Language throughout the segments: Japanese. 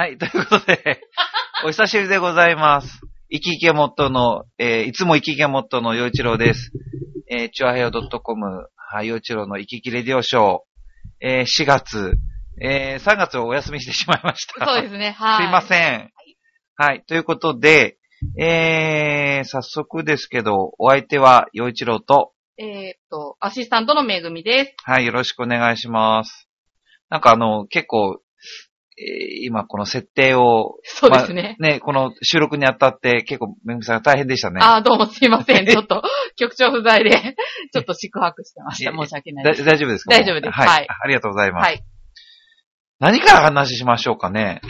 はい、ということで、お久しぶりでございます。生き生けモットーの、えーいつも生き生けモットーの陽一郎です。えー、チュアヘヨ .com、はい、陽一郎の生き生きレディオショー、えー4月、えー3月をお休みしてしまいました。そうですね、はい。すいません。はい。ということで、えー、早速ですけど、お相手は陽一郎と、えーっと、アシスタントのめぐみです。はい、よろしくお願いします。なんかあの、結構、えー今この設定を、そうですね。まあね、この収録にあたって結構、めぐみさんが大変でしたね。ああ、どうもすいません。ちょっと、局長不在で、ちょっと宿泊してました。申し訳ないだです。大丈夫ですか？大丈夫ですはい。はいありがとうございます。はい。何から話しましょうかね？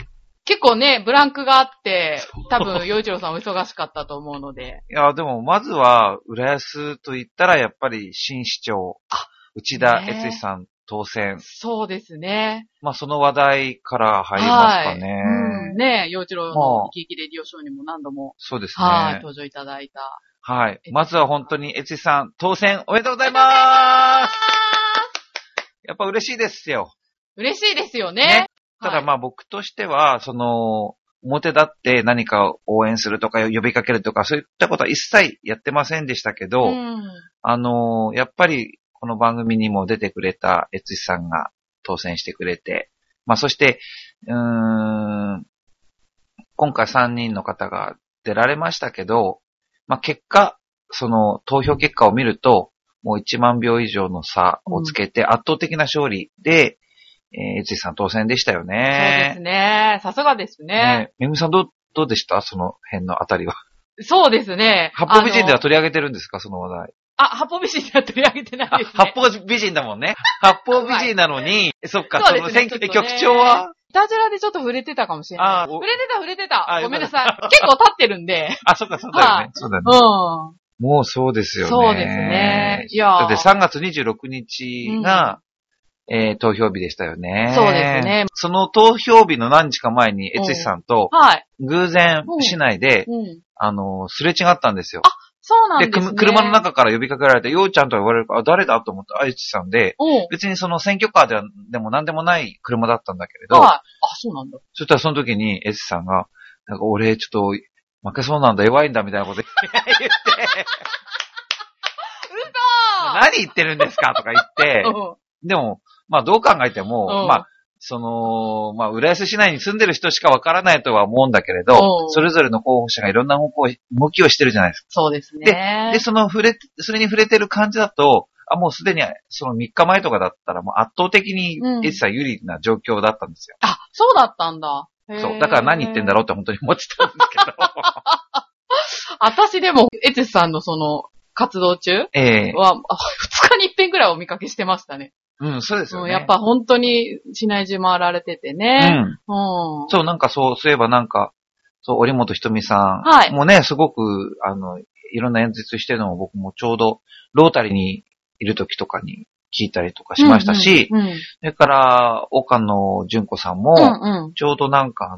結構ね、ブランクがあって、多分、洋一郎さんお忙しかったと思うので。いや、でも、まずは、浦安と言ったら、やっぱり、新市長、内田ね悦司さん当選。そうですね。まあ、その話題から入りますかね。はい。うん、ね洋一郎まあの生き生きレディオショーにも何度も、そうですね。はい、登場いただいた。はい。まずは本当に、悦司さん、当選おめでとうございますやっぱ嬉しいですよ。嬉しいですよね。ねただはいまあ僕としては、その、表立って何かを応援するとか呼びかけるとか、そういったことは一切やってませんでしたけど、うん。あのーやっぱりこの番組にも出てくれた悦司さんが当選してくれて、まあそして、うーん、今回3人の方が出られましたけど、まあ結果、その投票結果を見ると、もう1万票以上の差をつけて圧倒的な勝利で、えー、悦司さん当選でしたよそうでねす。ね。さすがですね。ねめぐみさんどう、どうでした？その辺のあたりは。そうですね。八方美人では取り上げてるんですか？その話題。あ、八方美人では取り上げてないあですね。八方美人だもんね。八方美人なのに、そっか、そねその選挙で局長は？いたじらでちょっと触れてたかもしれない。触れてた、触れてたあ。ごめんなさい。結構経ってるんで。あ、そっか、そうだよはい。ねそうだようね。ん。もうそうですよね。そうですね。いやーだって3月26日が、えー投票日でしたよね。そうですね。その投票日の何日か前に、うんエツシさんとはい。偶然うん市内で、うん。あの、すれ違ったんですよ。そうなんでですね。く車の中から呼びかけられて、ようちゃんと言われるから、あ、誰だと思って、あ、エツシさんで、うん。別にその選挙カーではでも何でもない車だったんだけれど、はい。あ、そうなんだ。そしたらその時に、エスさんが、なんか俺ちょっと負けそうなんだ、弱いんだ、みたいなこと言って、嘘何言ってるんですか？とか言って、うんでも、まあどう考えても、うんまあ、その、まあ、浦安市内に住んでる人しかわからないとは思うんだけれど、うんそれぞれの候補者がいろんな動きを動きをしてるじゃないですか。そうですね。で、その触れ、それに触れてる感じだと、あ、もうすでにその3日前とかだったらもう圧倒的にうんエスさん有利な状況だったんですよ。あ、そうだったんだ。そう。だから何言ってんだろうって本当に思ってたんですけど。私でも、エツさんのその、活動中ええは、あ二日に一遍ぐらいお見かけしてましたね。うん、そうですよね。うんやっぱ本当に市内中回られててうね。ん。うん。そう、なんかそう、そういえばなんか、そう、折本ひとみさん。はいもうね、すごく、あの、いろんな演説してるのも僕もちょうど、ロータリーにいる時とかに聞いたりとかしましたし、うんうん。それから、岡野純子さんも、うんうん。ちょうどなんかあの、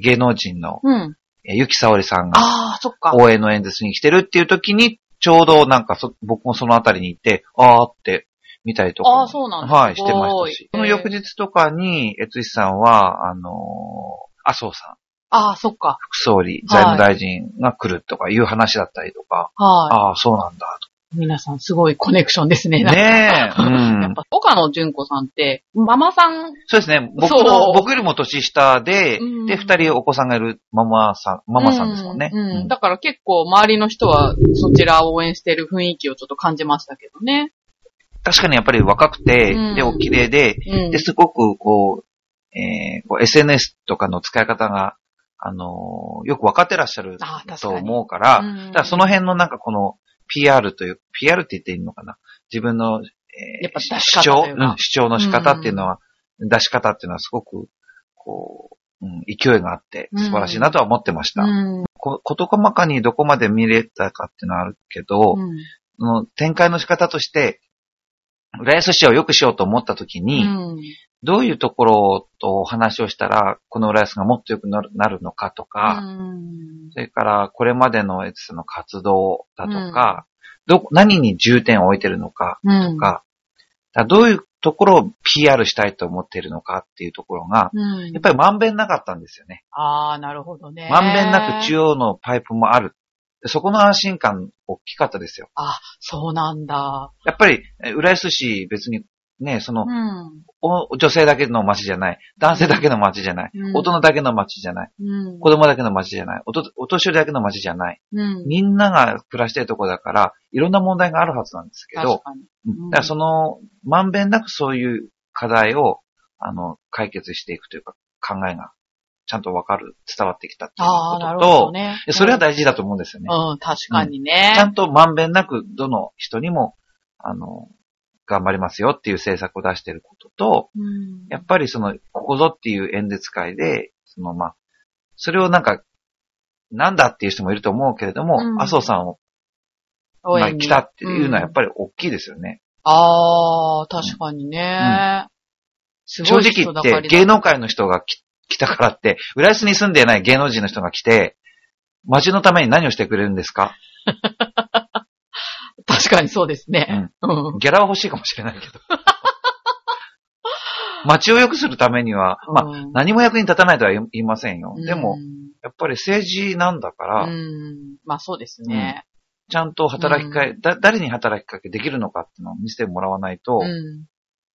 芸能人の、うん。えゆきさおりさんがああ、そっか。応援の演説に来てるっていう時に、ちょうどなんかそ僕もそのあたりに行って、あーって見たりとかも。ああ、そうなんだ。はい、してましたし。その翌日とかに、えつしさんは、あのー麻生さん、ああ、そっか。副総理、財務大臣が来るとかいう話だったりとか、はああ、そうなんだい。皆さんすごいコネクションですね。ねえ、うん。やっぱ、岡野純子さんって、ママさん、そうですね。僕その、う僕よりも年下で、うんで、二人お子さんがいるママさん、ママさんですもんね。うんだから結構周りの人はそちらを応援してる雰囲気をちょっと感じましたけどね。確かにやっぱり若くて、うん。で、お綺麗で、うん。で、すごく、こう、えーこう SNS とかの使い方が、あのーよくわかってらっしゃると思うから、うん。だからその辺のなんかこの PR という、PR って言っていいのかな？自分の、えーやっぱ主張、うん主張の仕方っていうのは、出し方っていうのはすごく、こう、うん、勢いがあって素晴らしいなとは思ってました。うん。ここと細かにどこまで見れたかっていうのはあるけど、うん。その展開の仕方として、浦安市を良くしようと思ったときに、うんどういうところとお話をしたら、この浦安がもっと良くなるなるのかとか、うんそれからこれまでのエツの活動だとか、どこ、何に重点を置いてるのかうんとか、だからどういうところを PR したいと思っているのかっていうところが、うんやっぱりまんべんなかったんですよね。ああ、なるほどね。まんべんなく中央のパイプもある。でそこの安心感大きかったですよ。あ、そうなんだ。やっぱり、え浦安市別にね、その、うん。お女性だけの街じゃない。男性だけの街じゃない。うん大人だけの街じゃない。うん。子供だけの街じゃない。おとお年寄りだけの街じゃない。うん。みんなが暮らしてるとこだから、いろんな問題があるはずなんですけどその、まんべんなくそういう課題を、あの、解決していくというか、考えが、ちゃんとわかる、伝わってきたっていうああ、なることと、ほどね。でそれは大事だと思うんですよね。うん、確かにね。ちゃんとまんべんなく、どの人にも、あの、頑張りますよっていう政策を出していることと、うんやっぱりその、ここぞっていう演説会で、そのまあ、それをなんか、なんだっていう人もいると思うけれども、うん麻生さんを、まあ、来たっていうのはやっり。ぱり大きいですよね。ああ、確かにね。すごい正直言って、芸能界の人が来来たからって、浦安に住んでない芸能人の人が来て、街のために何をしてくれるんですか？確かにそうですね。うん。ギャラは欲しいかもしれないけど。街を良くするためには、まあ、うん何も役に立たないとは言いませんよ。でも、うんやっぱり政治なんだから、うん。まあそうですね。ちゃんと働きかけ、だ、誰に働きかけできるのかっていうのを見せてもらわないと、うん。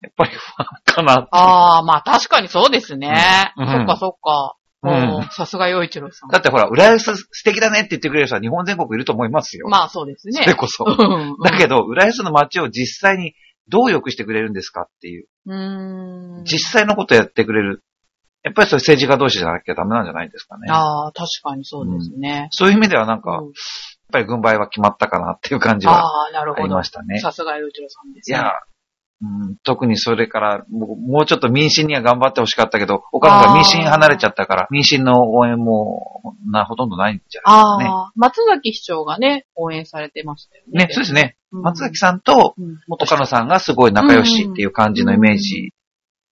やっぱり不安かなって。ああ、まあ確かにそうですね。うんそっかそっか。うんうんさすが洋一郎さん。だってほら、浦安素敵だねって言ってくれる人は日本全国いると思いますよ。まあそうですね。それこそ。うんだけど、浦安の街を実際にどう良くしてくれるんですかっていう、うん。実際のことをやってくれる。やっぱりそれ政治家同士じゃなきゃダメなんじゃないですかね。ああ、確かにそうですね。そういう意味ではなんか、やっうんぱり軍配は決まったかなっていう感じはああ、なるほりま。したね。さすが洋一郎さんですね。いや、うん、特にそれからもう、ちょっと民進には頑張ってほしかったけど、岡野さんあー民進離れちゃったから、民進の応援もな、ほとんどないんじゃないですか松崎市長がね、応援されてましたよね。ね。ね、そうですね。うん松崎さんと岡野さんがすごい仲良しっていう感じのイメージ、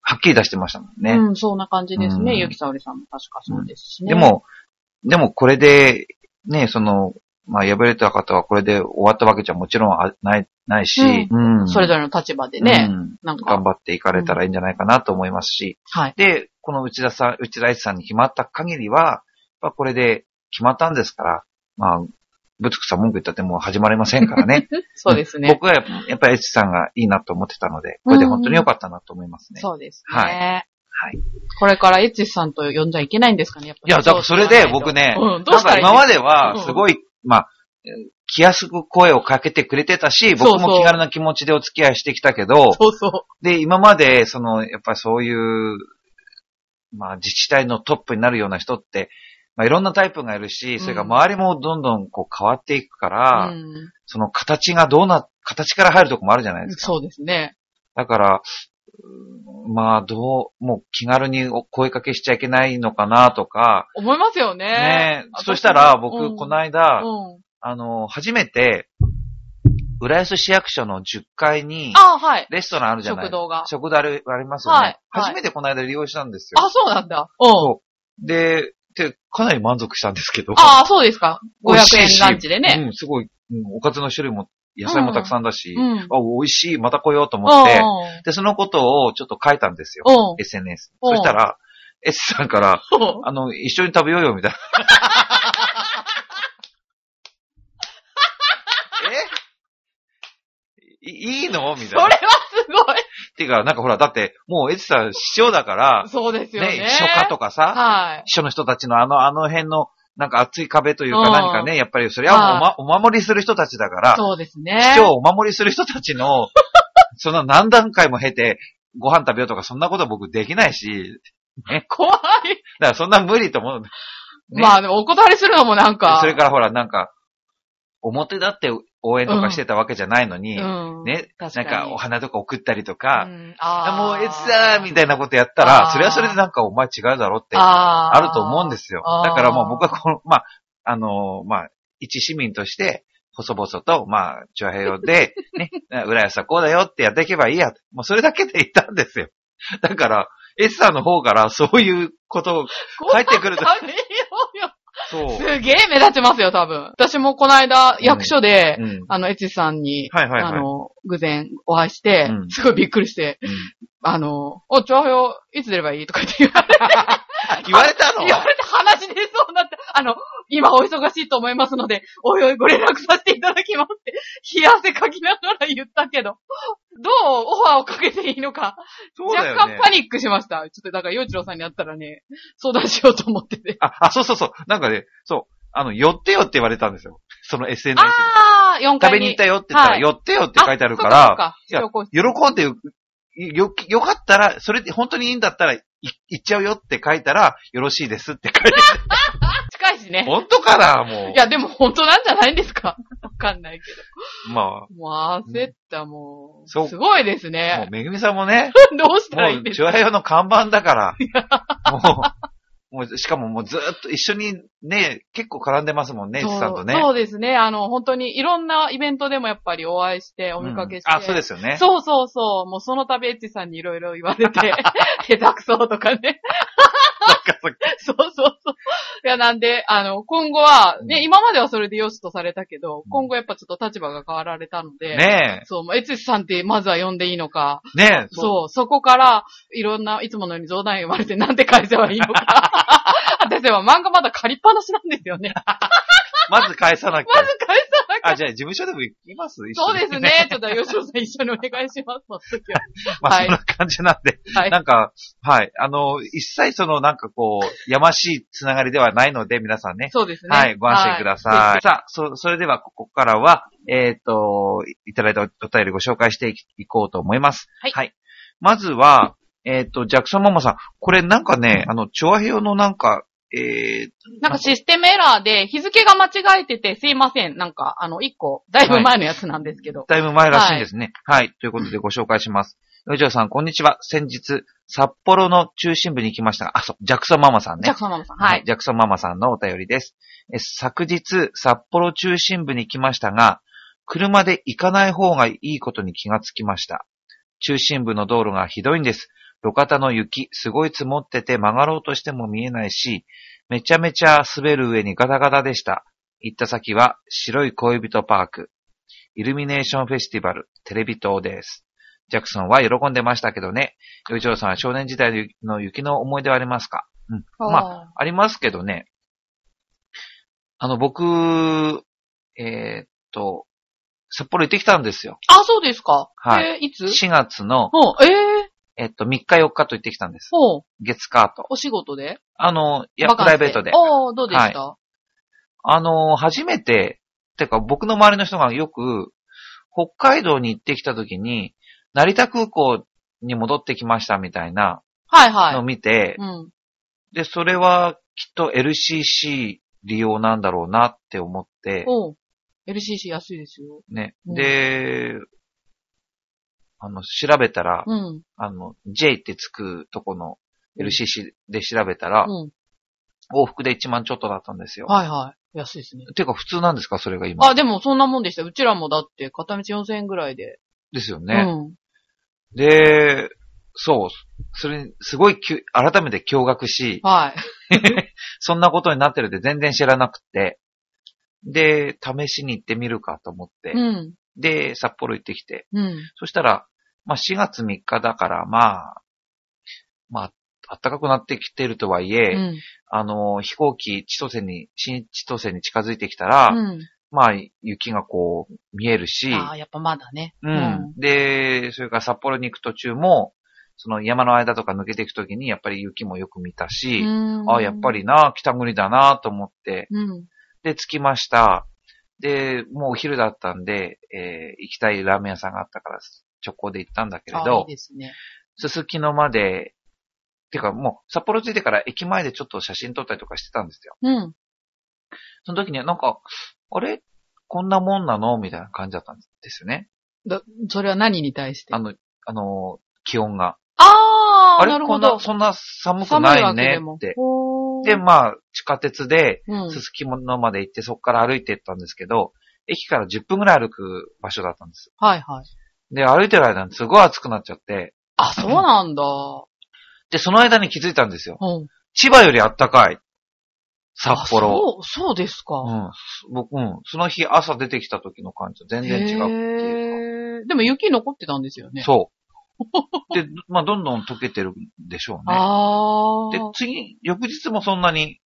はっきり出してましたもんね。うん、そんな感じですね。うんゆきさおりさんも確かそうですしね。で、も、でもこれで、ね、その、まあ、敗れた方はこれで終わったわけじゃもちろんあない、ないし、うん。それぞれの立場でね、うんなんか頑、張っていかれたらいいんじゃないかなと思いますし、はい。で、この内田さん、内田一さんに決まった限りは、まあ、これで決まったんですから、まあ、ぶつくさ文句言ったってもう始まりませんからね。そうですね。僕はやっぱりエチさんがいいなと思ってたので、これで本当に良かったなと思いますね。そうですね。はいはい。これからエツシさんと呼んじゃいけないんですかね、やっぱり。いや、だからそれで僕ね、うん、どうしたらいいか？今までうんはすごい、まあ、えー気安く声をかけてくれてたし、僕も気軽な気持ちでお付き合いしてきたけど、そうそで、今まで、その、やっぱりそういう、まあ、自治体のトップになるような人って、まあ、いろんなタイプがいるし、それから周りもどんどんこう変わっていくかう。ら、うん、その形がどうな、形から入るとこもあるじゃないですか。そうですね。だから、まあ、どう、もう気軽にお声かけしちゃいけないのかなとか、思いますよね。ね私そしたらう僕、んこの間、うん。あの、初めて、浦安市役所の10階に、あはい。レストランあるじゃない？食堂が。食堂ありますよね。はいはい初めてこの間利用したんですよ。あ、そうなんだ。うん。そうで、で、かなり満足したんですけど。ああ、そうですか。500美味しいし円ランチでね。うん、すごい、うんおかずの種類も、野菜もたくさんだし、うん。あ、美味しい、また来ようと思って、うで、そのことをちょっと書いたんですよ。SNS。うんそしたら、S さんから、うんあの、一緒に食べようよ、みたいな。え？いいいの？みたいな。それはすごい。っていうか、なんかほら、だって、もうエツさん、師匠だから、そうですよね。ね、秘書家とかさ、はい。秘書の人たちのあの、あの辺の、なんか熱い壁というかうん何かね、やっぱりそれはお,、ま、お守りする人たちだから、そうですね。市長をお守りする人たちの、その何段階も経て、ご飯食べようとか、そんなことは僕できないし、怖い。だからそんな無理と思う。ねまあでもお断りするのもなんか。それからほら、なんか、表だって応援とかしてたわけじゃないのに、うん。ね、なん確かお花とか送ったりとか、うんもうエツだーみたいなことやったら、それはそれでなんかお前違うだろってああると思うんですよ。だからもう僕はこの、まあ、あのーまあ、一市民として、細々と、まあ、チョアヘヨで、ね、浦安はこうだよってやっていけばいいや。もうそれだけで言ったんですよ。だから、エスさんの方からそういうことを怖帰ってくると。そう。すげえ目立ちますよ、多分。私もこの間、役所で、うん。あの、エチさんに、はいはいはいあの、偶然お会いして、うんすごいびっくりして、うんあの、お、調和いつ出ればいい？とかって言われて、言われたの？言われて話出そうになって、あの、今お忙しいと思いますので、おいおいご連絡させていただきますって、冷や汗かきながら言ったけど、どう？オファーをかけていいのか、そうだよね若干パニックしました。ちょっとだから、洋一郎さんに会ったらね、相談しようと思ってて。あ、あ、そうそうそう。なんかね、そう。あの、寄ってよって言われたんですよ。その SNS で。あー、4階食べに行ったよって言ったら、はい寄ってよって書いてあるかそっら、そっかいや喜んでよ、よ、よかったら、それで本当にいいんだったら、い行っちゃうよって書いたら、よろしいですって書いてあ 近いしねる。。本当かなもう。いや、でも本当なんじゃないんですか？わかんないけまあ、ど。もう焦った、もう。そうすごいですもうね。めぐみさんもね、どうしたも、らいいうですか？チュアヘヨの看板だから、もう、もう、しかももうずっと一緒にね、結構絡んでますもんね、いそうちさんとね。そうですね。あの、本当にいろんなイベントでもやっぱりお会いして、お見かけして。うんあ、そうですよね。そうそうそう。もうその度エッチさんにいろいろ言われて、下手くそとかね。そうそうそう。いや、なんで、あの、今後は、ね、うん今まではそれで良しとされたけどん、今後やっぱちょっと立場が変わられたので、ねそう、エツシさんってまずは呼んでいいのか、え、ねえ、そう、そこから、いろんな、いつものように冗談言われてなんて返せばいいのか。私は漫画まだ借りっぱなしなんですよね。まず返さなきゃ。まず返さなきゃ。あ、じゃあ事務所でも行きます？そうですね。ちょっと吉野さん一緒にお願いします。その時は。まあ、はいそんな感じなんで、はい。なんか、はい。あの、一切その、なんかこう、やましいつながりではないので、皆さんね。そうですね。はい、ご安心ください。はさあ、そ、それでは、ここからは、えっ、と、いただいたおお便りご紹介していいこうと思います。はいまずは、えっ、と、ジャクソンママさん。これなんかね、あの、チョアヘヨのなんか、えー、なんかシステムエラーで日付が間違えててすいません。なんか、あの、一個、だいぶ前のやつなんですけど。だいぶ前らしいんですね。はい。ということでご紹介します。よじょうさん、こんにちは。先日、札幌の中心部に行きましたが、あ、そう、ジャクソンママさんね。ジャクソンママさん。はい。ジャクソンママさんのお便りです。え昨日、札幌中心部に来ましたが、車で行かない方がいいことに気がつきました。中心部の道路がひどいんです。路肩の雪、すごい積もってて曲がろうとしても見えないし、めちゃめちゃ滑る上にガタガタでした。行った先は白い恋人パーク、イルミネーションフェスティバル、テレビ塔です。ジャクソンは喜んでましたけどね。ヨイチョウさんは少年時代の雪の思い出はありますか？うん。まあ、あありますけどね。あの、僕、えーっと、札幌行ってきたんですよ。あ、そうですか。はいえーいつ？4月の、えええっと、3日4日と行ってきたんです。ほう、月カート。お仕事で？あの、いや、プバカンスライベートで。おー、どうでした、あの、初めて、てか僕の周りの人がよく、北海道に行ってきた時に、成田空港に戻ってきましたみたいなはいはい。のを見て、うん。で、それはきっと LCC 利用なんだろうなって思って、おう。LCC 安いですよ。ね。うんで、あの、調べたら、うん。あの、J ってつくとこの LCC で調べたら、うん。往復で1万ちょっとだったんですよ。はいはい。安いですね。てか普通なんですか？それが今。あ、でもそんなもんでした。うちらもだって片道4000円ぐらいで。ですよね。うん。で、そう。それ、すごい改めて驚愕し、はい。そんなことになってるって全然知らなくて、で、試しに行ってみるかと思って、うん。で、札幌行ってきて、うん。そしたら、まあ4月3日だから、まあ、まあ、暖かくなってきてるとはいえ、うん。あの、飛行機千歳に、新千歳に近づいてきたら、うん。まあ、雪がこう、見えるし、ああ、やっぱまだね。うん。で、それから札幌に行く途中も、その山の間とか抜けていくときに、やっぱり雪もよく見たし、うん。ああ、やっぱ。りな、北国だなと思って、うん。で、着きました。で、もうお昼だったんで、えー行きたいラーメン屋さんがあったから、直行で行ったんだけれどい、ですね。すすきのまで、てかもう札幌着いてから駅前でちょっと写真撮ったりとかしてたんですよ。うん。その時にはなんか、あれ？こんなもんなの？みたいな感じだったんですよね。だ、それは何に対して？あの、あの、気温が。ああ、あれ？なるほど。こんな、そんな寒く寒ない。ねって。で、まあ、地下鉄で、うんすすきのまで行って、そこから歩いて行ったんですけど、駅から10分ぐらい歩く場所だったんです。はいはい。で、歩いてる間にすごい暑くなっちゃって、あ、そうなんだ。で、その間に気づいたんですよ。うん。千葉より暖かい。札幌。あそう、そうですか。うん。僕、うん。その日朝出てきた時の感じと全然違うっていうへーでも雪残ってたんですよね。か。そう。で、まあ、どんどん溶けてるんでしょうね。ああ。で、次、翌日もそんなに、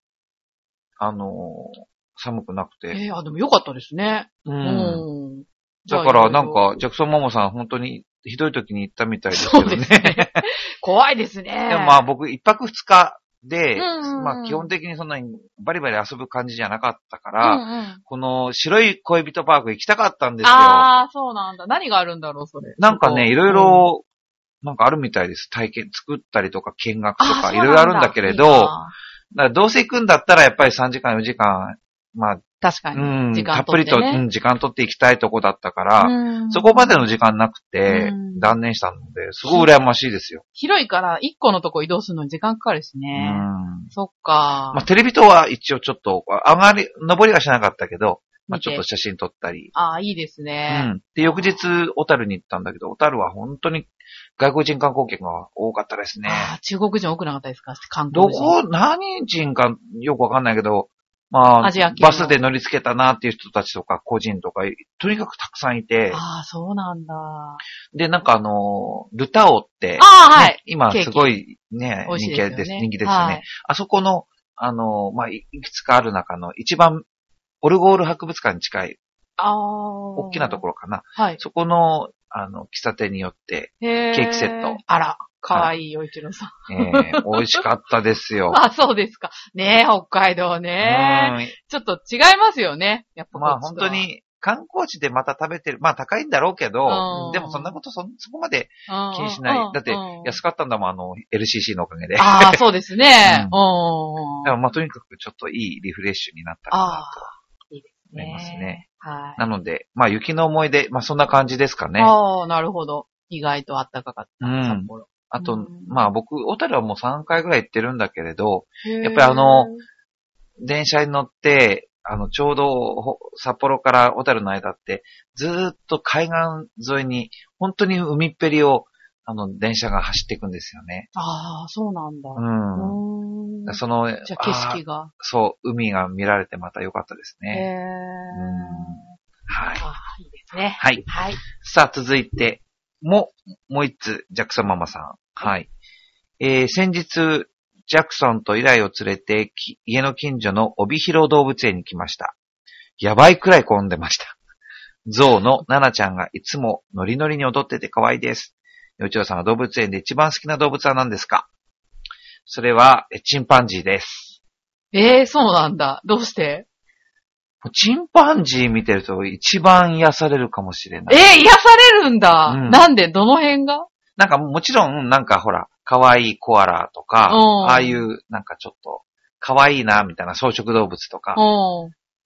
あのー寒くなくて。えー、あ、でもよかったですね。う。うんん。だから、なんか、じジャクソンママさん、本当に、ひどい時に行ったみたいですけどね。ね 怖いですね。でもまあ、僕、一泊二日で、うんうんまあ、基本的にそんなにバリバリ遊ぶ感じじゃなかったかうら、んうん、この白い恋人パーク行きたかったんですよ。ああ、そうなんだ。何があるんだろう、それ。なんかね、いろいうんろ、なんかあるみたいです。体験、作ったりとか見学とか、いろいろあるんだけれど、そうなんだからどうせ行くんだったらやっぱり3時間、4時間、まあ、確かに。うん、時間たっぷりと、うん時間取って行きたいとこだったから、うんそこまでの時間なくてうん断念したので、すごい羨ましいですよ。広いから、一個のとこ移動するのに時間かかるしうね。ん。そっか。まあ、テレビ塔は一応ちょっと、上がり、登りはしなかったけど、まあ、ちょっと写真撮ったり。ああ、いいですうね。ん。で、翌日、小樽に行ったんだけど、小樽は本当に外国人観光客が多かったですね。ああ、中国人多くなかったですか？韓ど国人。こ、何人かよくわかんないけど、まあ、アジア系のバスで乗り付けたなっていう人たちとか、個人とか、とにかくたくさんいて、ああ、そうなんだ。あで、なんかあの、ルタオって、あ、はねい。今すごいね、人気です。人気ですよね。はいあそこの、あの、まあ、いいくつかある中の一番、オルゴール博物館に近い、ああ。大きなところかな。はい。そこの、あの、喫茶店によって、へケーキセット。あら、かわいい、よいちろさん。えー美味しかったですよ。あ、そうですか。ねえ、北海道ね。ちょっと違いますよね。やっぱうんまあ本当、に、観光地でまた食べてる。まあ高いんだろうけどう、んでもそんなことそ、そこまで気気にしない。だって、安かったんだもん、あの、LCC のおかげで。ああ、そうですね。ううん。でもまあとにかくちょっといいリフレッシュになったかなああ、いいです思いますね。はい。と。なので、まあ雪の思い出、まあそんな感じですかね。ああ、なるほど。意外と暖かかった。うん札幌。あとうん、まあ僕、小樽はもう3回ぐらい行ってるんだけれど、ややっぱりあの、電車に乗って、あの、ちょうどほ札幌から小樽の間って、ずーっと海岸沿いに、本当に海っぺりを、あの、電車が走っていくんですよね。ああ、そうなんだ。うん。その、じゃあ景色が。そう、海が見られてまた良かったですへね。え。はい。いいですね。はい。はい。さあ、続いて、も、もう一つ、ジャクソンママさん。はい。えー、先日、ジャクソンとイライを連れて、家の近所の帯広動物園に来ました。やばいくらい混んでました。ゾウのナナちゃんがいつもノリノリに踊ってて可愛いです。よちろさんは動物園で一番好きな動物は何ですか？それは、チンパンジーです。ええ、そうなんだ。どうして？チンパンジー見てると一番癒されるかもしれない。ええ、癒されるんだ。うんなんで？どの辺が？なんかもちろん、なんかほら、可愛いコアラとか、うんああいう、なんかちょっと、可愛いな、みたいな草食動物とかう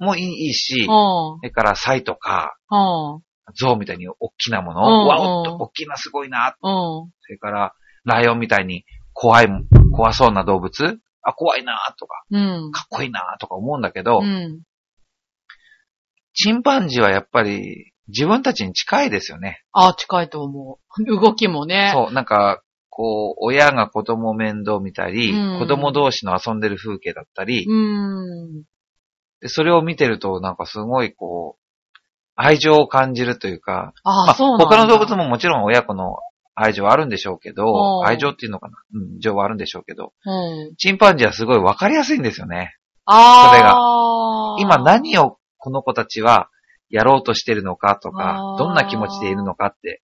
ん。もいいいいし、うん。それからサイとか、うん。ゾウみたいに大きなもの、うんわおっとうん大きなすごいな、うん。それから、ライオンみたいに怖い、怖そうな動物あ、怖いな、とか、うん。かっこいいな、とか思うんだけど、うん。チンパンジーはやっぱり自分たちに近いですよね。あ、近いと思う。動きもね。そう、なんか、こう、親が子供を面倒見たり、うん子供同士の遊んでる風景だったり、うん。でそれを見てると、なんかすごいこう、愛情を感じるというか、あ、まあ、そう。他の動物ももちろん親子の愛情はあるんでしょうけどう、ん愛情っていうのかな？うん、情はあるんでしょうけど、うん。チンパンジーはすごいわかりやすいんですよね。ああ。それが今何をこの子たちはやろうとしてるのかとかどんな気持ちでいるのかって、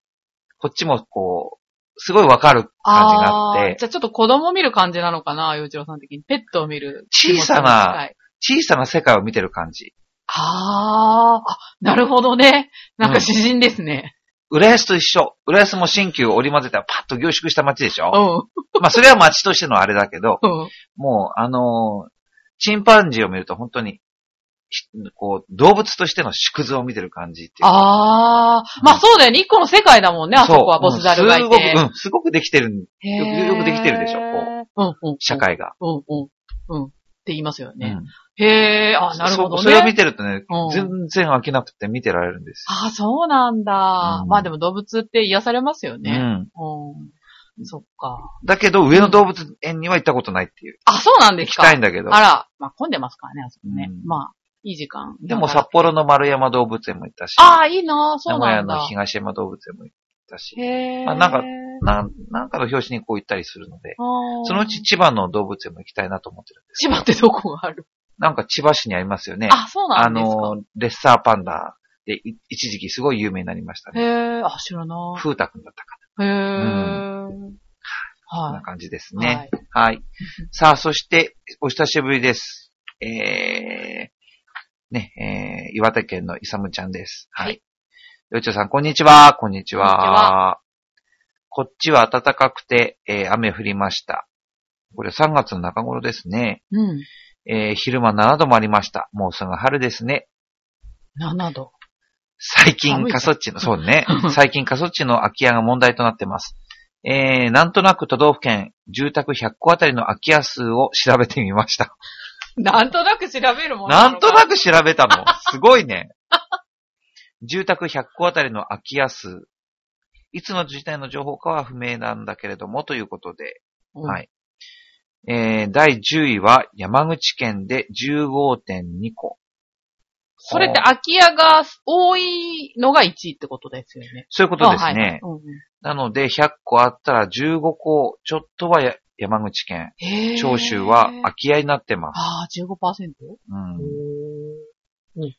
こっちもこう、すごいわかる感じがあって、ーじゃあちょっと子供見る感じなのかな、洋一郎さん的に。ペットを見る。小さな小さな世界を見てる感じ。ああ、あ、なるほどね。なんか詩人ですね。浦安と一緒。浦安も新旧織り交ぜたらパッと凝縮した街でしょうん。まあそれは街としてのあれだけど、うん。もうあのーチンパンジーを見ると本当に、ひこう、動物としての縮図を見てる感じっていうか。ああ、まあそうだよね。一個の世界だもんね、あそこはボスザルがいて。うんすごく、うん、すごくできてる、よくよくできてるでしょこうんうん。社。会が。うんうん。うん。って言いますよね。うんへえ、あ、なるほどね。そそれを見てるとねうん、全然飽きなくて見てられるんです。あ、そうなんだ。うんまあでも動物って癒されますよね。うん。うん。そっか。だけど、上野動物園には行ったことないっていう。あ、そうなんで行きすかたいんだけど。あら、まあ混んでますからね、あそこね。うんまあ、いい時間。でも札幌の丸山動物園も行ったし、ああ、いいなそう名古屋なんだ。の東山動物園も行ったし、へー。まあなんかなんなんかの表紙にこう行ったりするので、そのうち千葉の動物園も行きたいなと思ってるんです千葉ってどこがある？なんか千葉市にありますよね。あ、そうなあんですか。の、レッサーパンダでい一時期すごい有名になりましたへね。え、あ、知らな風太くんだったかい。へえ。な。こんなは感じですい。ね。はい。さあ、そして、お久しぶりです。えー、ね、えー、岩手県のイサムちゃんです。ははいい。よいちょさん、こんにちは。こんにちは。こっちは暖かくて、えー雨降りました。これ3月の中頃ですね。うん。えー昼間7度もありました。もうすぐ春ですね。7度。最近過疎地の、そうね。最近過疎地の空き家が問題となってます。えー、なんとなく都道府県、住宅100戸あたりの空き家数を調べてみました。なんとなく調べるもんなんとなく。く調べたの。すごいね。住宅100戸あたりの空き家数。いつの時代の情報かは不明なんだけれども、ということで。うんはい。えー、第10位は山口県で15.2個。それって空き家が多いのが1位ってことですよね。そういうことですあはいね。なので、100個あったら15個ちょっとはや山口県。長州は空き家になってます。ああ、15%? うん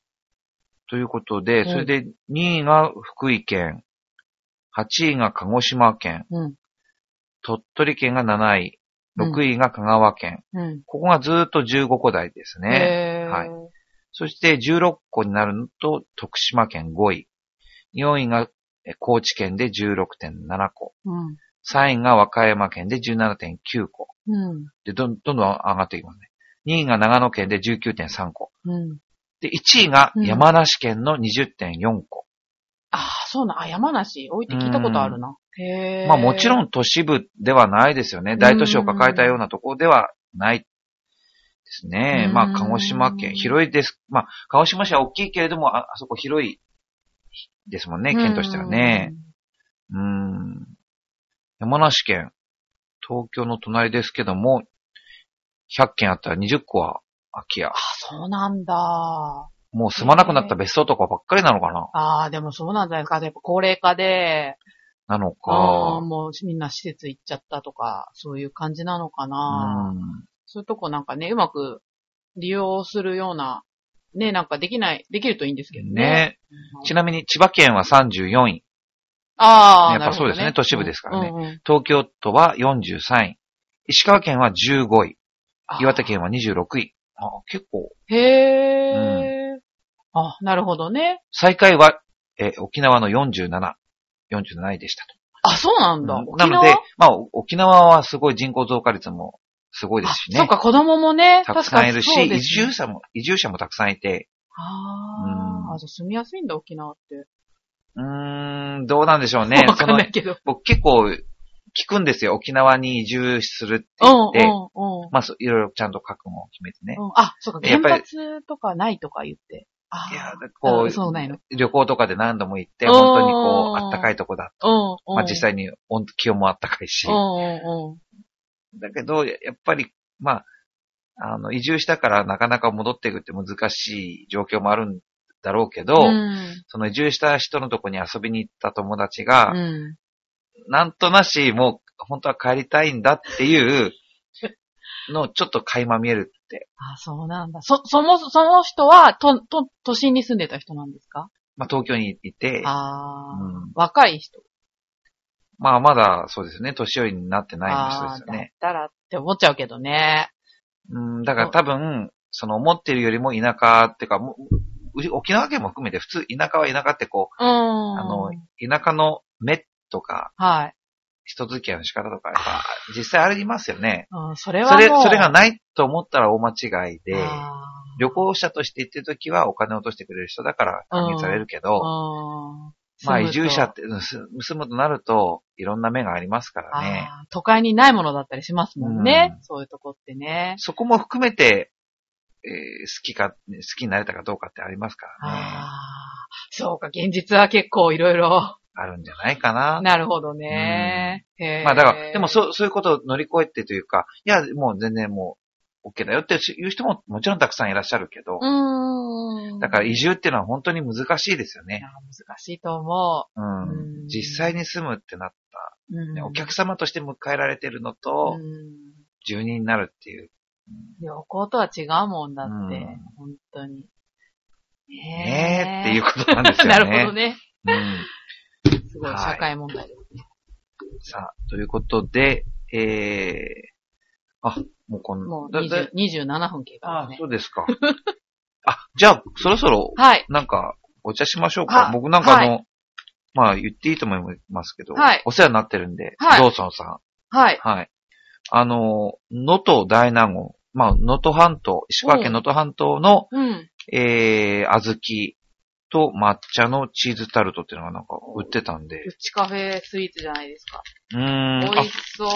ということで、うんそれで2位が福井県、8位が鹿児島県、うん。鳥取県が7位、うん6位が香川県。うん。ここがずーっと15個台ですね。はいそして16個になると徳島県5位。4位がえ高知県で16.7個。うん。3位が和歌山県で17.9個。うん。で、どんどんどん上がっていきますね。2位が長野県で19.3個。うん。で、1位が山梨県の20.4個。ああ、そうな。あ、山梨？多いって聞いたことあるな。へえ。まあもちろん。ん都市部ではないですよね。大都市を抱えたようなところではないですね。うんまあ鹿児島県、広いです。まあ鹿児島市は大きいけれども、ああそこ広いですもんね、県としてはね。うん。山梨県、東京の隣ですけども、100軒あったら20個は空き家あ。、そうなんだ。もう住まなくなった別荘とかばっかりなのかなああ、でもそうなんじゃないですか。やっぱ高齢化で、なのか。もうみんな施設行っちゃったとか、そういう感じなのかうな。ん。そういうとこなんかね、うまく利用するような、ね、なんかできない、できるといいんですけどね。ね。うんちなみに千葉県は34位。ああ、やっぱそうですね都市部ですからねうんうん東京都は43位。石川県は15位。岩手県は26位。あ結構。へえ、あ、なるほどね。最下位は、えー沖縄の47。47位でしたと。あ、そうなんだ。うんなので、まあ、沖縄はすごい人口増加率もすごいですしね。あそっか、子供もね、たくさんいるし、ね住者も、移住者もたくさんいて、あうんーあ、じゃあ住みやすいんだ、沖縄って。うーん、どうなんでしょうね。わかんないけど。僕結構聞くんですよ。沖縄に移住するってうん、言って、うん、うん。まあ、そういろいろちゃんと覚悟を決めてね。うんあ、そうか、原やっぱり発とかないとか言って。あいやあ、こう、うんそうないの。旅行とかで何度も行って、うん本当にこう、あったかいとこだ。うん、うん。まあ実際に温気温もあったかいしう。ん、うん、だけど、やっぱり、まあ、あの、移住したからなかなか戻っていくって難しい状況もあるんだろうけど、うん。うん。その移住した人のとこに遊びに行った友達が、うん。なんとなし、もう、本当は帰りたいんだっていう のをちょっと垣間見えるって。あ、そうなんだ。そ、そも、その人は、と、と、都心に住んでた人なんですか？まあ、東京にいて、ああ、うん若い人。まあ、まだそうですね、年寄りになってない人ですよあーだっね。たらって思っちゃうけどね。うん、だから多分、その思ってるよりも田舎っていうか、沖縄県も含めて普通田舎は田舎ってこう、うん。あの、田舎の目とか、はい。人付き合いの仕方とか、やっぱ、実際ありますよね。うん、それはそれ、もうそれがないと思ったら大間違いで、あ旅行者として行ってるときはお金を落としてくれる人だから還元されるけーど、うんまあ移住者って、住むとなると、いろんな目がありますからね。都会にないものだったりしますもんね。うんそういうとこってね。そこも含めて、えー好きか、好きになれたかどうかってありますからね。そうか、現実は結構いろいろあるんじゃないかな。なるほどね。へーまあだから、でもそう、そういうことを乗り越えてというか、いや、もう全然もう、OK だよっていう人ももちろんたくさんいらっしゃるけど、うーん。だから移住っていうのは本当に難しいですよね。いや難しいと思うん。うん実際に住むってなった、う。うんねお客様として迎えられてるのと、うん住人になるっていう。旅行とは違うもんだって、うん本当に。ねねえっていうことなんですよね。なるほどね。うん。すごいはい社会問題ですね。さあ、ということで、えー、あ、もうこんもうだだ20 27分経過あですね。そうですか。あ、じゃあ、そろそろ、はい。なんか、お茶しましょうか。あ僕なんかあの、はまあ言っていいと思いますけど、はいお世話になってるんで、はいローソンさん。はい。はい。あの、能登大納言、まあ、能登半島、石川県能登半島の、うん。えー、小豆と抹茶のチーズタルトっていうのがなんか売ってたんで、うちカフェスイーツじゃないですか。うーん、美味しそう。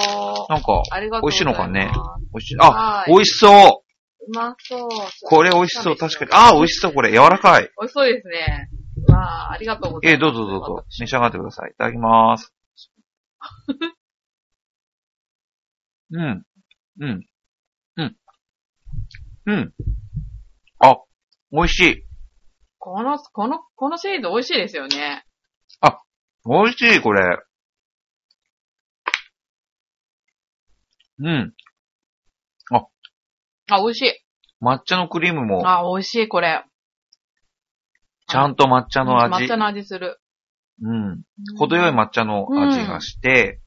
あ、なんか。美味しいのかね美味しい。あ、はい美味しそううまそう。これ美味しそう、確かに。あ、美味しそう、これ。柔らかい。美味しそうですね。うわあ、ありがとうございます。えー、どうぞどうぞ。召し上がってください。いただきます。うん。うん。うん。うん。あ、美味しい。この、この、このシリーズ美味しいですよね。美味しい、これ。うん。あ、美味しい。抹茶のクリームも、あ、美味しい、これ。ちゃんと抹茶の味抹茶。の味する。うん。程よい抹茶の味がして、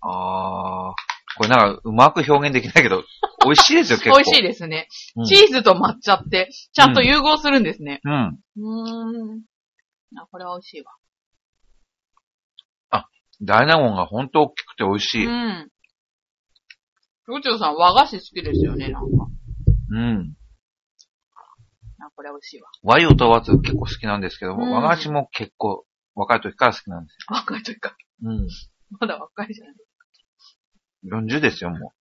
あー、これなんかうまく表現できないけど、美味しいですよ、結構。美味しいですね。うんチーズと抹茶って、ちゃんと融合するんですね。うん。うーん。あ、これは美味しいわ。大納言が本当大きくて美味しい。うん。宇宙さん和菓子好きですよね、なんか。うん。あ、これは美味しいわ。和洋問わず結構好きなんですけど、うん和菓子も結構若い時から好きなんです若い時か。よ。うん。まだ若いじゃない。40ですよ、も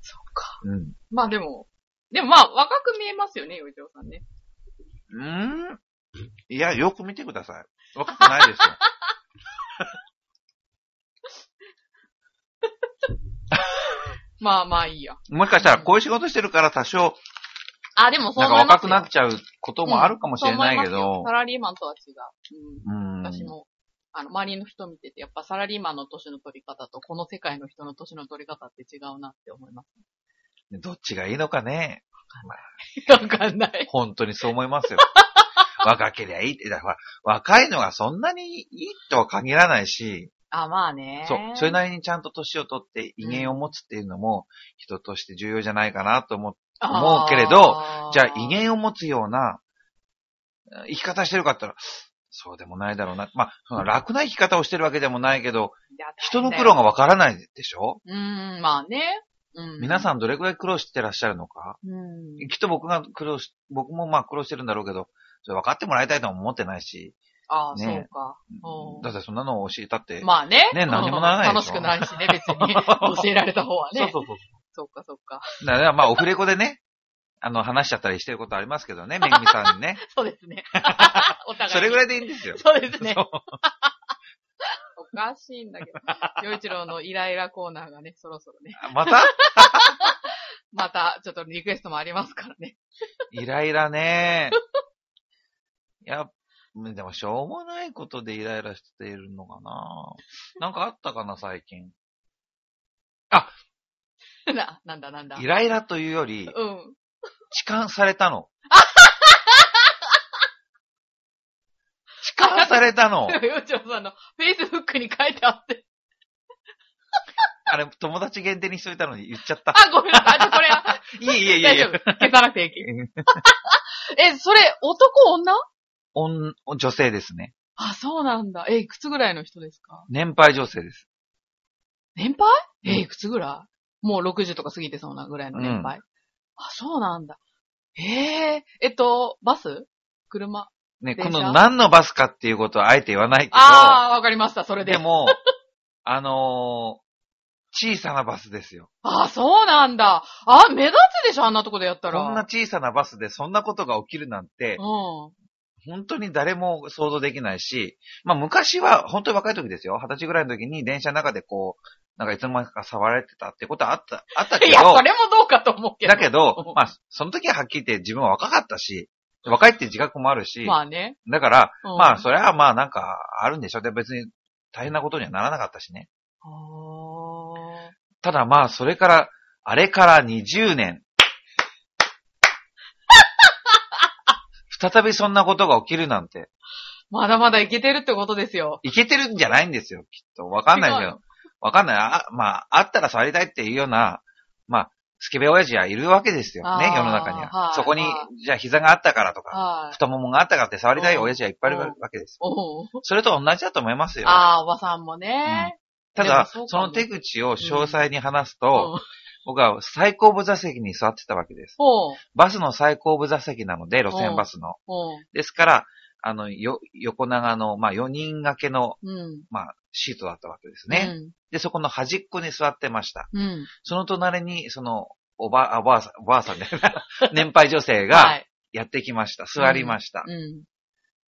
そうん。まあでも、でもまあ若く見えますよね、宇宙さんね。うーんいや、よく見てください。若くないですよ。まあまあいいや。もしかしたらこういう仕事してるから多少、あ、でもそうなんか。若くなっちゃうこともあるかもしれないけうんそう思いますよどサ、ラリーマンとは違う。ううん。ん。私も、あの、周りの人見てて、やっぱサラリーマンの年の取り方と、この世界の人の年の取り方って違うなって思います。どっちがいいのかね。わかんない。本当にそう思いますよ。若けりゃいいって、だから若いのがそんなにいいとは限らないし、あ、まあね。そう、それなりにちゃんと年を取って威厳を持つっていうのも人として重要じゃないかなと思思うけれどじゃあ威厳を持つような生き方してるかったら、そうでもないだろうな。まあ、その楽な生き方をしてるわけでもないけど、人の苦労がわからないでしょ、うーん、まあね。うん。皆さんどれくらい苦労してらっしゃるのか？うん。きっと僕が苦労し、僕もまあ苦労してるんだろうけど、それ分かってもらいたいとは思ってないし、ああ、ねそうか。うんだってそんなのを教えたって、まあね。ね何にもならないで楽しくないしね、別に。教えられた方はね。そうそうそう。そうか、そうか。だからまあオフレコでね、あの話しちゃったりしてることありますけどね、めぐみさんにね。そうですね。お互いに。それぐらいでいいんですよ。そうですねかしいんだけど。洋一郎のイライラコーナーがね、そろそろね。また？また、ちょっとリクエストもありますからね。イライラね。いや、でもしょうもないことでイライラしているのかななんかあったかな、最近。な、なんだなんだ。イライラというより、うん。痴漢されたの。痴漢されたの？洋一郎さんの Facebook に書いてあって。あれ、友達限定にしといたのに言っちゃった。あ、ごめんなさい。あ、じゃあこれは、いえいえいえ大丈。夫。消さなくて平気。え、それ、男女？女女性ですね。あ、そうなんだ。え、いくつぐらいの人ですか？年配女性です。年配？うんえ、いくつぐらい？もう60とか過ぎてそうなぐらいの年配。あ、そうなんだ。えええっと、バス？車？ね、この何のバスかっていうことはあえて言わないけど、ああ、わかりました、それで。でも、あのー小さなバスですよ。あ、そうなんだ。あ、目立つでしょ、あんなとこでやったら。こんな小さなバスでそんなことが起きるなんて、うん。本当に誰も想像できないし、まあ昔は、本当に若い時ですよ。二十歳ぐらいの時に電車の中でこう、なんかいつの間にか触られてたってことはあった、あったけい や、どそ、れもどうかと思うけど。だけど、まあ、その時ははっきり言って自分は若かったし、若いって自覚もあるし、まあね。だから、うんまあ、それはまあなんか、あるんでしょ。で、別に大変なことにはならなかったしね。あーただまあ、それから、あれから20年。再びそんなことが起きるなんて、まだまだいけてるってことですよ。いけてるんじゃないんですよ、きっと。わかんないけ違うど。わかんない。あ、まあ、あったら触りたいっていうような、まあ、スケベ親父はいるわけですよ。ね、世の中には。はいそこには、じゃあ膝があったからとか、はい。太ももがあったからって触りたい親父はいっぱいいるわけですそれと同じだと思いますよ。ああ、おばさんもね。ただ、その手口を詳細に話すうと、ん僕は最後部座席に座ってたわけです。バスの最後部座席なので、路線バスの。ですから、あの、よ、横長の、まあ、4人掛けの、うん。まあ、シートだったわけですね。うん。で、そこの端っこに座ってました。うん。その隣に、その、おば、あおばあさん、おばあさんで、年配女性はがい。やってきました。座りました。うん。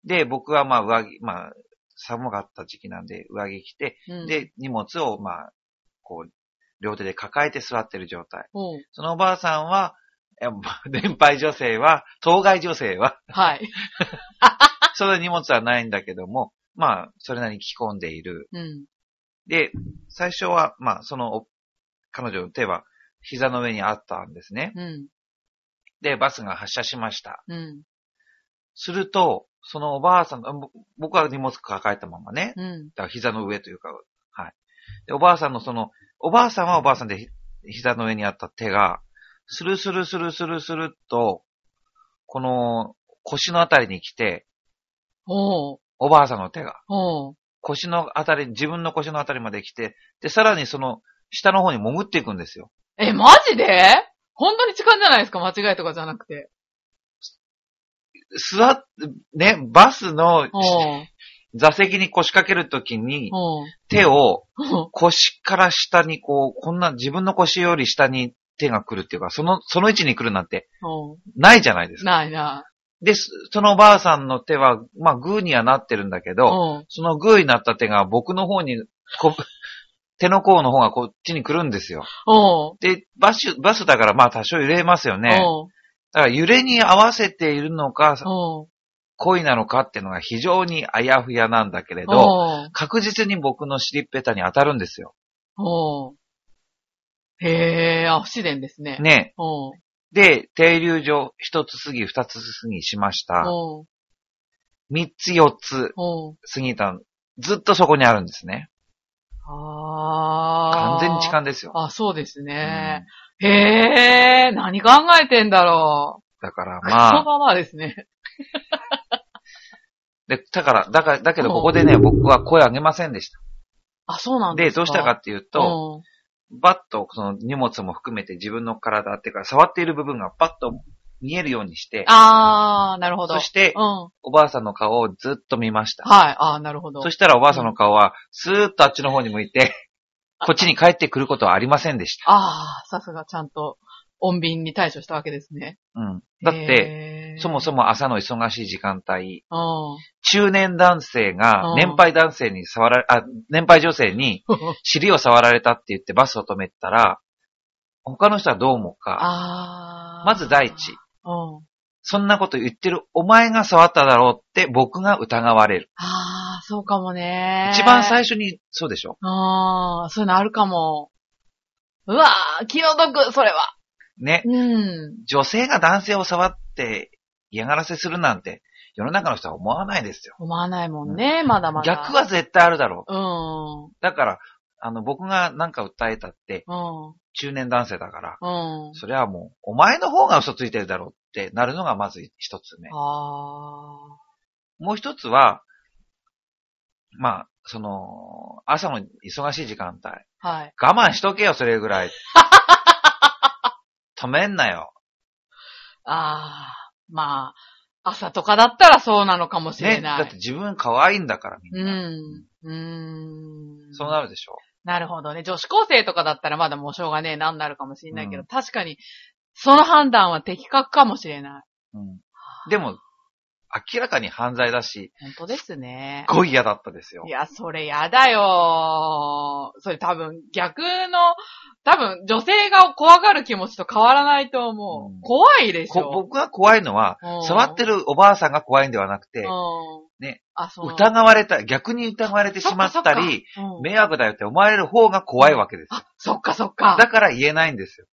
で、僕はまあ、上着、まあ、寒かった時期なんで、上着着て、うん、で、荷物を、まあ、こう、両手で抱えて座ってる状態。そのおばあさんは、年配女性は、当該女性は、はい。その荷物はないんだけども、まあ、それなりに着込んでいる。うん。で、最初は、まあ、その、お彼女の手は膝の上にあったんですね。うん。で、バスが発車しました。うん。すると、そのおばあさん、あぼ僕は荷物抱えたままね、うん。だから膝の上というか、はい。で、おばあさんのその、おばあさんはおばあさんでひ膝の上にあった手が、スルスルスルスルスルっと、この腰のあたりに来て。おばあさんの手が。腰のあたり、自分の腰のあたりまで来て、で、さらにその、下の方に潜っていくんですよ。え、マジで？本当に痴漢じゃないですか？間違いとかじゃなくて。座っ、ね、バスの。座席に腰掛けるときに。手を。腰から下にこう、こんな自分の腰より下に手が来るっていうか、その、その位置に来るなんて。ないじゃないですか。ないな。で、そそのおばあさんの手は、まあ、グーにはなってるんだけど、ほう。そのグーになった手が僕の方に、こ 手の甲の方がこっちに来るんですよ。で、バス、バスだからまあ多少揺れますよね。だから揺れに合わせているのか。恋なのかっていうのが非常にあやふやなんだけれど。確実に僕の尻っぺたに当たるんですよ。へえ、あ、不自然ですね。ね。で、停留所一つ過ぎ二つ過ぎしました。三つ四つ。過ぎた。ずっとそこにあるんですね。ああ。完全に痴漢ですよ。あ、そうですうんね。へえ、何考えてんだろう。だからままあ、あ。まあですね。で、だから、だから、だけどここでね、僕は声上げませんでした。あ、そうなんで、ですかどうしたかっていうと、バッとその荷物も含めて自分の体っていうか、触っている部分がパッと見えるようにして、あー、なるほど。そしてうん。はおばあさんの顔をずっと見ました。い。あー、なるほど。そしたらおばあさんの顔は、スーッとあっちの方に向いて、こっちに帰ってくることはありませんでした。あー、さすがちゃんと、穏便に対処したわけですね。うん。だって、そもそも。も朝の忙しい時間帯、うん。中年男性がうん年配男性に触られ、あ、年配女性に 尻を触られたって言ってバスを止めたら、他の人はどう思うか。まず第一。うん。そんなこと言ってるお前が触っただろうって僕が疑われる。あー、そうかもね。一番最初にそうでしょあー、そういうのあるかも。うわー、気の毒、それは。ね。うん。女性が男性を触って嫌がらせするなんて世の中の人は思わないですよ。思わないもんね、まだまだ。逆は絶対あるだろう。うん。だから、あの、僕がなんか訴えたってうん。中年男性だから、うん。それはもう、お前の方が嘘ついてるだろうってなるのがまず一つ目。あもう一つは、まあ、その、朝の忙しい時間帯。ー。はい。我慢しとけよ、それぐらい。止めんなよ。あー。まあ、朝とかだったらそうなのかもしれね。ない。だって自分可愛いんだから、みんな。うん。うーん。そうなるでしょ。なるほどね。女子高生とかだったらまだもうしょうがねえなになるかもしれないけど、うん確かに、その判断は的確かもしれない。うん。でも、明らかに犯罪だし、本当ですねす。ごい嫌だったですよい。や、それやだよそれ多分逆の、多分女性が怖がる気持ちと変わらないと思う。うん怖いでしこょ。僕が怖いのは、うん触ってるおばあさんが怖いんではなくて、うん。ね。あ、そうなん疑われた、逆に疑われてしまったり、、うん迷惑だよって思われる方が怖いわけですよ。あ、そっかそっか。だから言えないんですよ。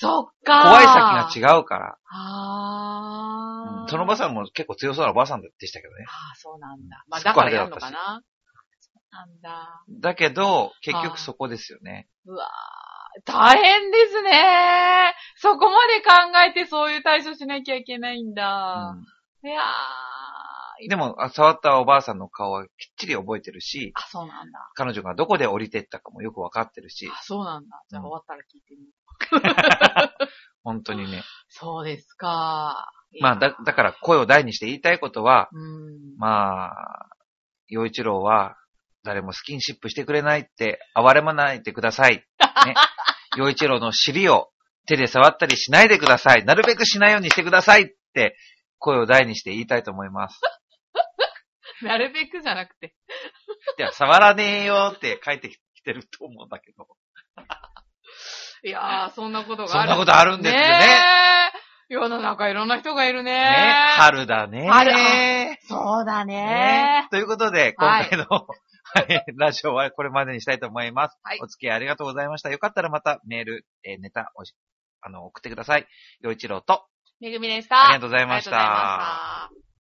そっか。怖い先が違うから。あーそのおばさんも結構強そうなおばあさんでしたけどね。ああ、そうなんだ。まあ、だからやるのかな。なんだ。だけど、結局そこですよね。うわー大変ですねそこまで考えてそういう対処しなきゃいけないんだ。いやー。でも、あ触ったおばあさんの顔はきっちり覚えてるし、あ、そうなんだ。彼女がどこで降りてったかもよくわかってるし、あ、そうなんだ。じゃあうん終わったら聞いてみよう。本当にね。そうですか。まあ、だ、だから声を大にして言いたいことは、うん。まあ、洋一郎は誰もスキンシップしてくれないって、哀れまないでください。ね。洋一郎の尻を手で触ったりしないでください。なるべくしないようにしてくださいって、声を大にして言いたいと思います。なるべくじゃなくて。いや、触らねえよって書いてきてると思うんだけど。いやー、そんなことがある。そんなことあるんですよねねえ世の中いろんな人がいるね。ね。春だね。春ねそうだね。ということで、今回の、はい、ラジオはこれまでにしたいと思います。はいお付き合いありがとうございました。よかったらまたメール、えーネタおし、あの、送ってください。洋一郎と、めぐみでした。ありがとうございましたありがとうございました。